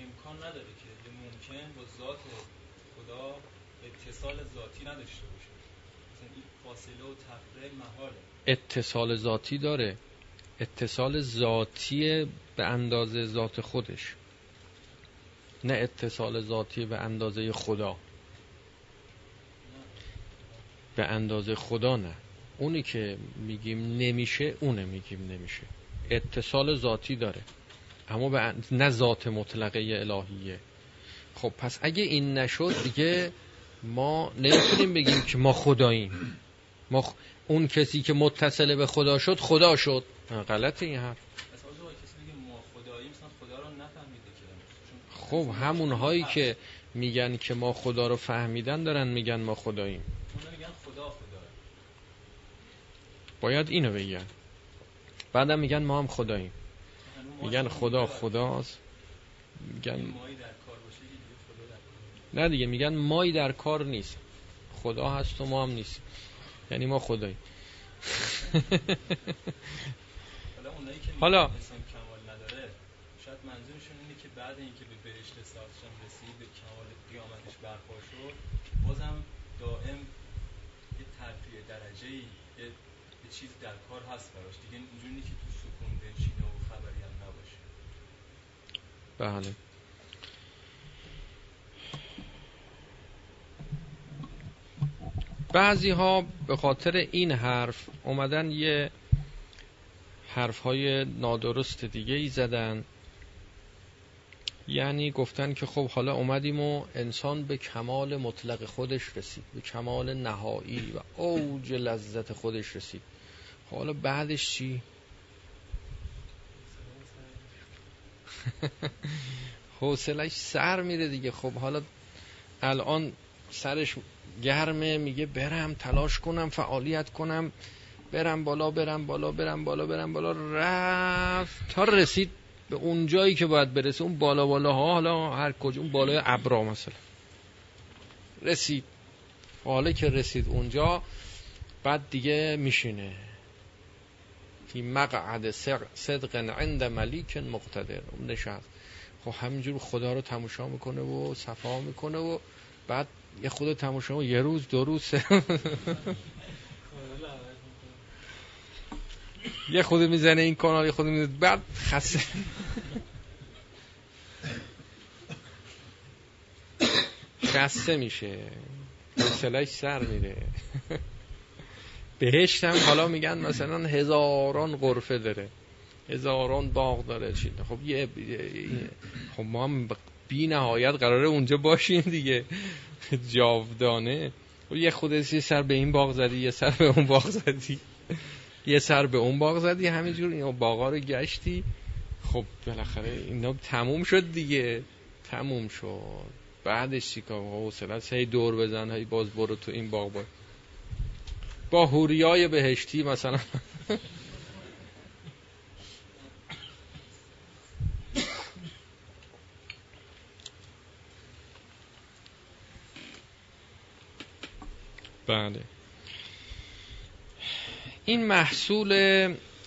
امکان نداره که ممکن با ذات خدا اتصال ذاتی نداشته باشه. این فاصله و تفره محاله. اتصال ذاتی داره. اتصال ذاتی به اندازه ذات خودش. نه اتصال ذاتی به اندازه خدا. به اندازه خدا نه. اونی که میگیم نمیشه اونه میگیم نمیشه. اتصال ذاتی داره. اما به نه ذات مطلقه الهیه. خب پس اگه این نشد دیگه ما نمی‌تونیم بگیم که ما خداییم. ما اون کسی که متصل به خدا شد خدا شد. غلطه این حرف. خب همون هایی که میگن که ما خدا رو فهمیدن دارن میگن ما خداییم. باید اینو بگن. بعدم میگن ما هم خداییم. میگن خدا خداست. میگن نه دیگه میگن مایی در کار نیست. خدا هست و ما هم نیست یعنی ما خداییم. [LAUGHS] حالا کمال نداره. شاید منظورشون اینه که بعد اینکه به برشت سازشان رسید به کمال قیامتش برپا شد بازم دائم یه ترفیع درجه ای یه, چیز در کار هست براش. دیگه اینجوری که تو سکون بنشینه و خبری هم نباشه. بله. بعضی ها به خاطر این حرف اومدن یه حرف های نادرست دیگه ای زدن. یعنی گفتن که خب حالا اومدیم و انسان به کمال مطلق خودش رسید به کمال نهایی و اوج لذت خودش رسید. حالا بعدش چی؟ [LAUGHS] حوصلش سر میره دیگه. خب حالا الان سرش گرمه میگه برم تلاش کنم فعالیت کنم. برم بالا برم بالا برم بالا برم بالا. رفت. تا رسید به اون جایی که باید برسه اون بالا بالا ها حالا هر کجا اون بالای ابرا مثلا. رسید. حالا که رسید اونجا بعد دیگه میشینه. فی مقعد صدق عند ملیک مقتدر. اون نشست. خب همینجور خدا رو تماشا می‌کنه و صفا می‌کنه و بعد یه خود تماشا یه روز دو روز. [LAUGHS] یه خود می‌زنه این کانال یه خود می‌زنه. بعد خسته. خسته میشه. حوصلش سر میره. بهشت هم حالا میگن مثلا هزاران غرفه داره. هزاران باغ داره. چی؟ خب یه خب ما هم بی نهایت قراره اونجا باشیم دیگه. جاودانه. خب یه خود یه سر به این باغ زدی یه سر به اون باغ زدی. یه سر به اون باغ زدی همینجور این باغا رو گشتی. خب بالاخره اینا تموم شد دیگه. تموم شد. بعدش چیکار حوصله هی دور بزن هی باز برو تو این باغ با با هوریای بهشتی مثلا. [LAUGHS] بله. این محصول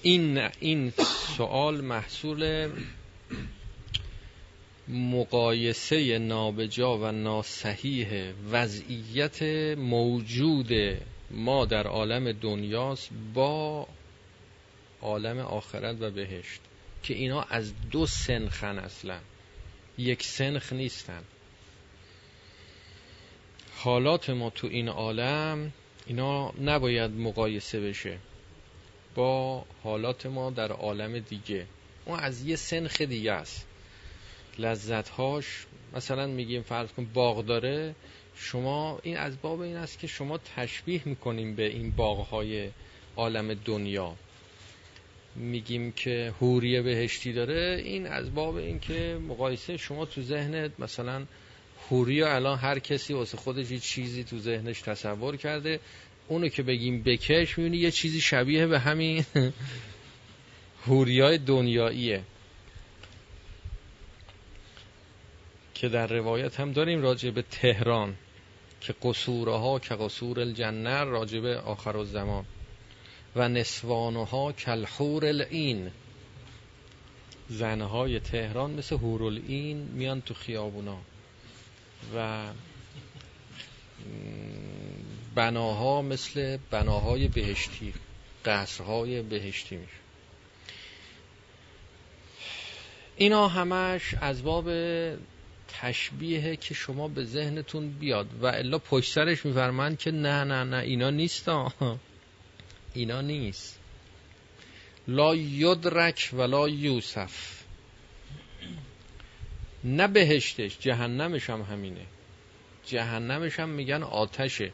این این سوال محصول مقایسه نابجا و ناسحیح وضعیت موجود ما در عالم دنیاست با عالم آخرت و بهشت که اینا از دو سنخن اصلا. یک سنخ نیستن. حالات ما تو این عالم اینا نباید مقایسه بشه. با حالات ما در عالم دیگه. اون از یه سنخ دیگه است. لذتهاش مثلا میگیم فرض کن باغ داره شما این از باب این است که شما تشبیه می‌کنیم به این باغهای عالم دنیا. میگیم که هوریه بهشتی داره این از باب این که مقایسه شما تو ذهنت مثلا هوریه الان هر کسی واسه خودش یه چیزی تو ذهنش تصور کرده اونو که بگیم بکش می‌بینی یه چیزی شبیه به همین [LAUGHS] هوریای دنیاییه. که در روایت هم داریم راجع به تهران که قصورها که قصور الجنه راجع به آخر الزمان. و نسوانها کالحور العین. زنهای تهران مثل هورالعین میان تو خیابونا. و بناها مثل بناهای بهشتی قصرهای بهشتی میشه. اینا همش از باب تشبیه که شما به ذهنتون بیاد و الا پشت سرش میفرمند که نه نه نه اینا نیست اینا نیست. لا یدرک ولا یوسف. نه بهشتش جهنمش هم همینه. جهنمش هم میگن آتشه.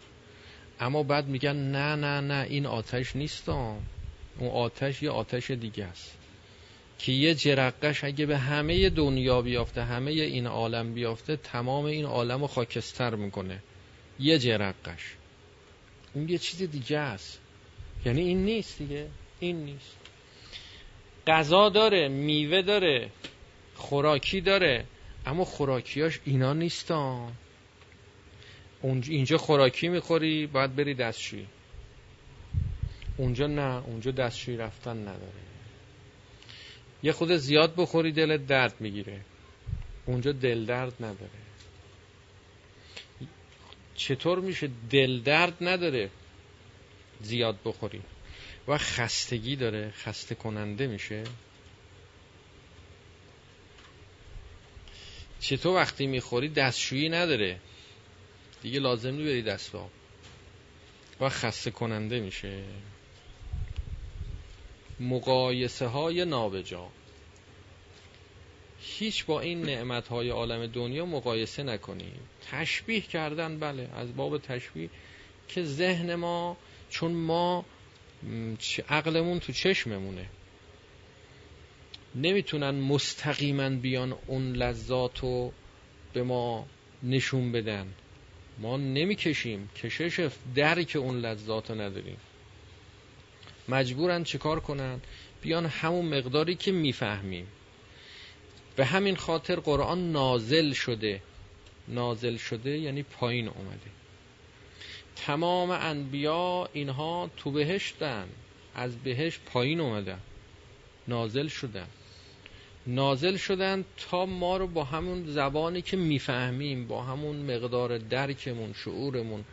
اما بعد میگن نه نه نه این آتش نیست اون آتش یه آتش دیگه است. که یه جرقش اگه به همه دنیا بیافته همه این عالم بیافته تمام این عالم رو خاکستر می‌کنه. یه جرقش اون یه چیز دیگه است. یعنی این نیست دیگه. این نیست. غذا داره میوه داره خوراکی داره اما خوراکیاش اینا نیستان. اینجا خوراکی می‌خوری باید بری دستشویی. اونجا نه اونجا دستشویی رفتن نداره. یه خود زیاد بخوری دلت درد می‌گیره. اونجا دل درد نداره. چطور میشه دل درد نداره؟ زیاد بخوری. و خستگی داره خسته کننده میشه. چطور وقتی می‌خوری دستشویی نداره. دیگه لازم نی بری دست و خسته کننده میشه. مقایسه های نابجا. هیچ با این نعمت های عالم دنیا مقایسه نکنیم. تشبیه کردن بله از باب تشبیه که ذهن ما چون ما عقلمون تو چشممونه. نمی‌تونن مستقیما بیان اون لذات رو به ما نشون بدن. ما نمی‌کشیم. کشش درک اون لذات رو نداریم. مجبورن چیکار کنن؟ بیان همون مقداری که می‌فهمیم. به همین خاطر قرآن نازل شده. نازل شده یعنی پایین اومده. تمام انبیا اینها تو بهشتن. از بهشت پایین اومدن. نازل شدن. نازل شدن تا ما رو با همون زبانی که می‌فهمیم با همون مقدار درکمون شعورمون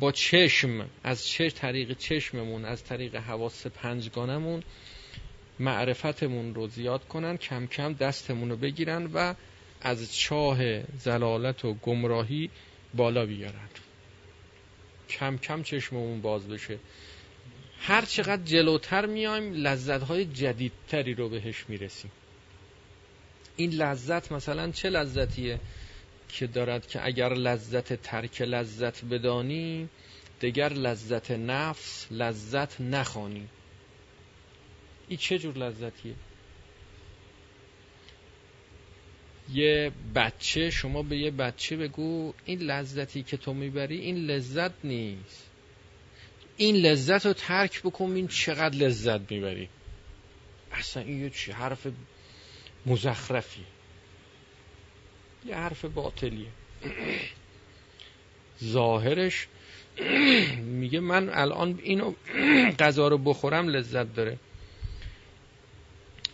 با چشم از چه طریق چشممون از طریق حواس پنجگانمون معرفتمون رو زیاد کنن کم کم دستمون رو بگیرن و از چاه زلالت و گمراهی بالا بیارن. کم کم چشممون باز بشه. هر چقدر جلوتر میایم لذت های جدیدتری رو بهش می‌رسیم. این لذت مثلا چه لذتیه که دارد که اگر لذت ترک لذت بدانی دگر لذت نفس لذت نخوانی؟ این چه جور لذتیه؟ یه بچه شما به یه بچه بگو این لذتی که تو می‌بری این لذت نیست. این لذت رو ترک بکن این چقدر لذت می‌بری؟ اصلا این یه چی؟ حرف مزخرفی. یه حرف باطلیه. ظاهرش میگه من الان اینو غذا رو بخورم لذت داره.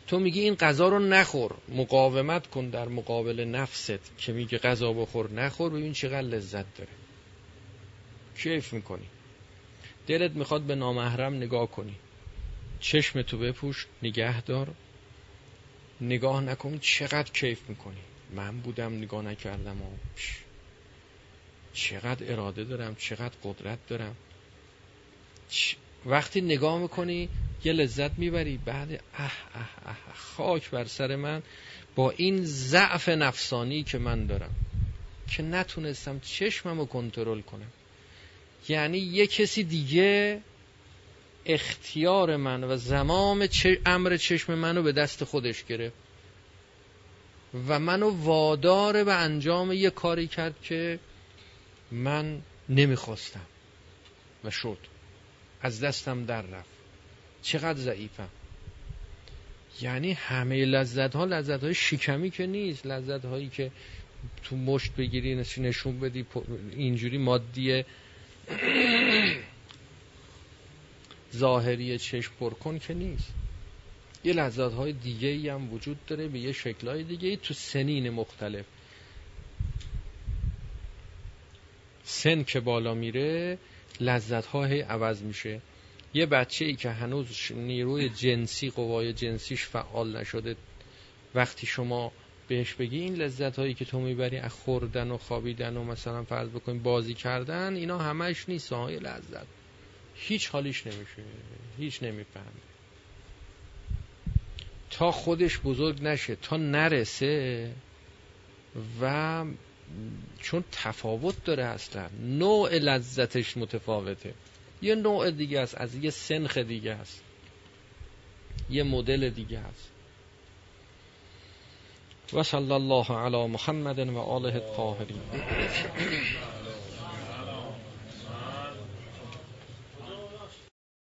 تو میگی این غذا رو نخور مقاومت کن در مقابل نفست که میگه غذا بخور نخور ببین چقدر لذت داره. کیف می‌کنی؟ دلت می‌خواد به نامحرم نگاه کنی. چشم تو بپوش نگه دار نگاه نکنی چقدر کیف می‌کنی. من بودم نگاه نکردم و چقدر اراده دارم چقدر قدرت دارم. وقتی نگاه می‌کنی یه لذت می‌بری. بعد اه اه اه خاک بر سر من با این ضعف نفسانی که من دارم که نتونستم چشمم رو کنترل کنم. یعنی یه کسی دیگه اختیار من و زمام امر چشم منو به دست خودش گرفت. و منو وادار به انجام یه کاری کرد که من نمی‌خواستم و شد. از دستم در رفت. چقدر ضعیفم. یعنی همه لذت ها لذت های شکمی که نیست. لذت هایی که تو مشت بگیری نشون بدی اینجوری مادی [CLEARS THROAT] ظاهری چشم پر که نیست. یه لذت های دیگه ای هم وجود داره به یه شکل های دیگه ای تو سنین مختلف. سن که بالا میره لذت ها عوض میشه. یه بچه ای که هنوز نیروی جنسی قوای جنسیش فعال نشده وقتی شما بهش بگی این لذت هایی که تو می‌بری از خوردن و خوابیدن و مثلا فرض بکنیم بازی کردن اینا همش نیست های لذت. هیچ حالیش نمیشه هیچ نمی‌فهمه. تا خودش بزرگ نشه تا نرسه و چون تفاوت داره اصلا نوع لذتش متفاوته. یه نوع دیگه است از یه سنخ دیگه است. یه مدل دیگه است. و صلی الله علی محمد و آله الطاهرین.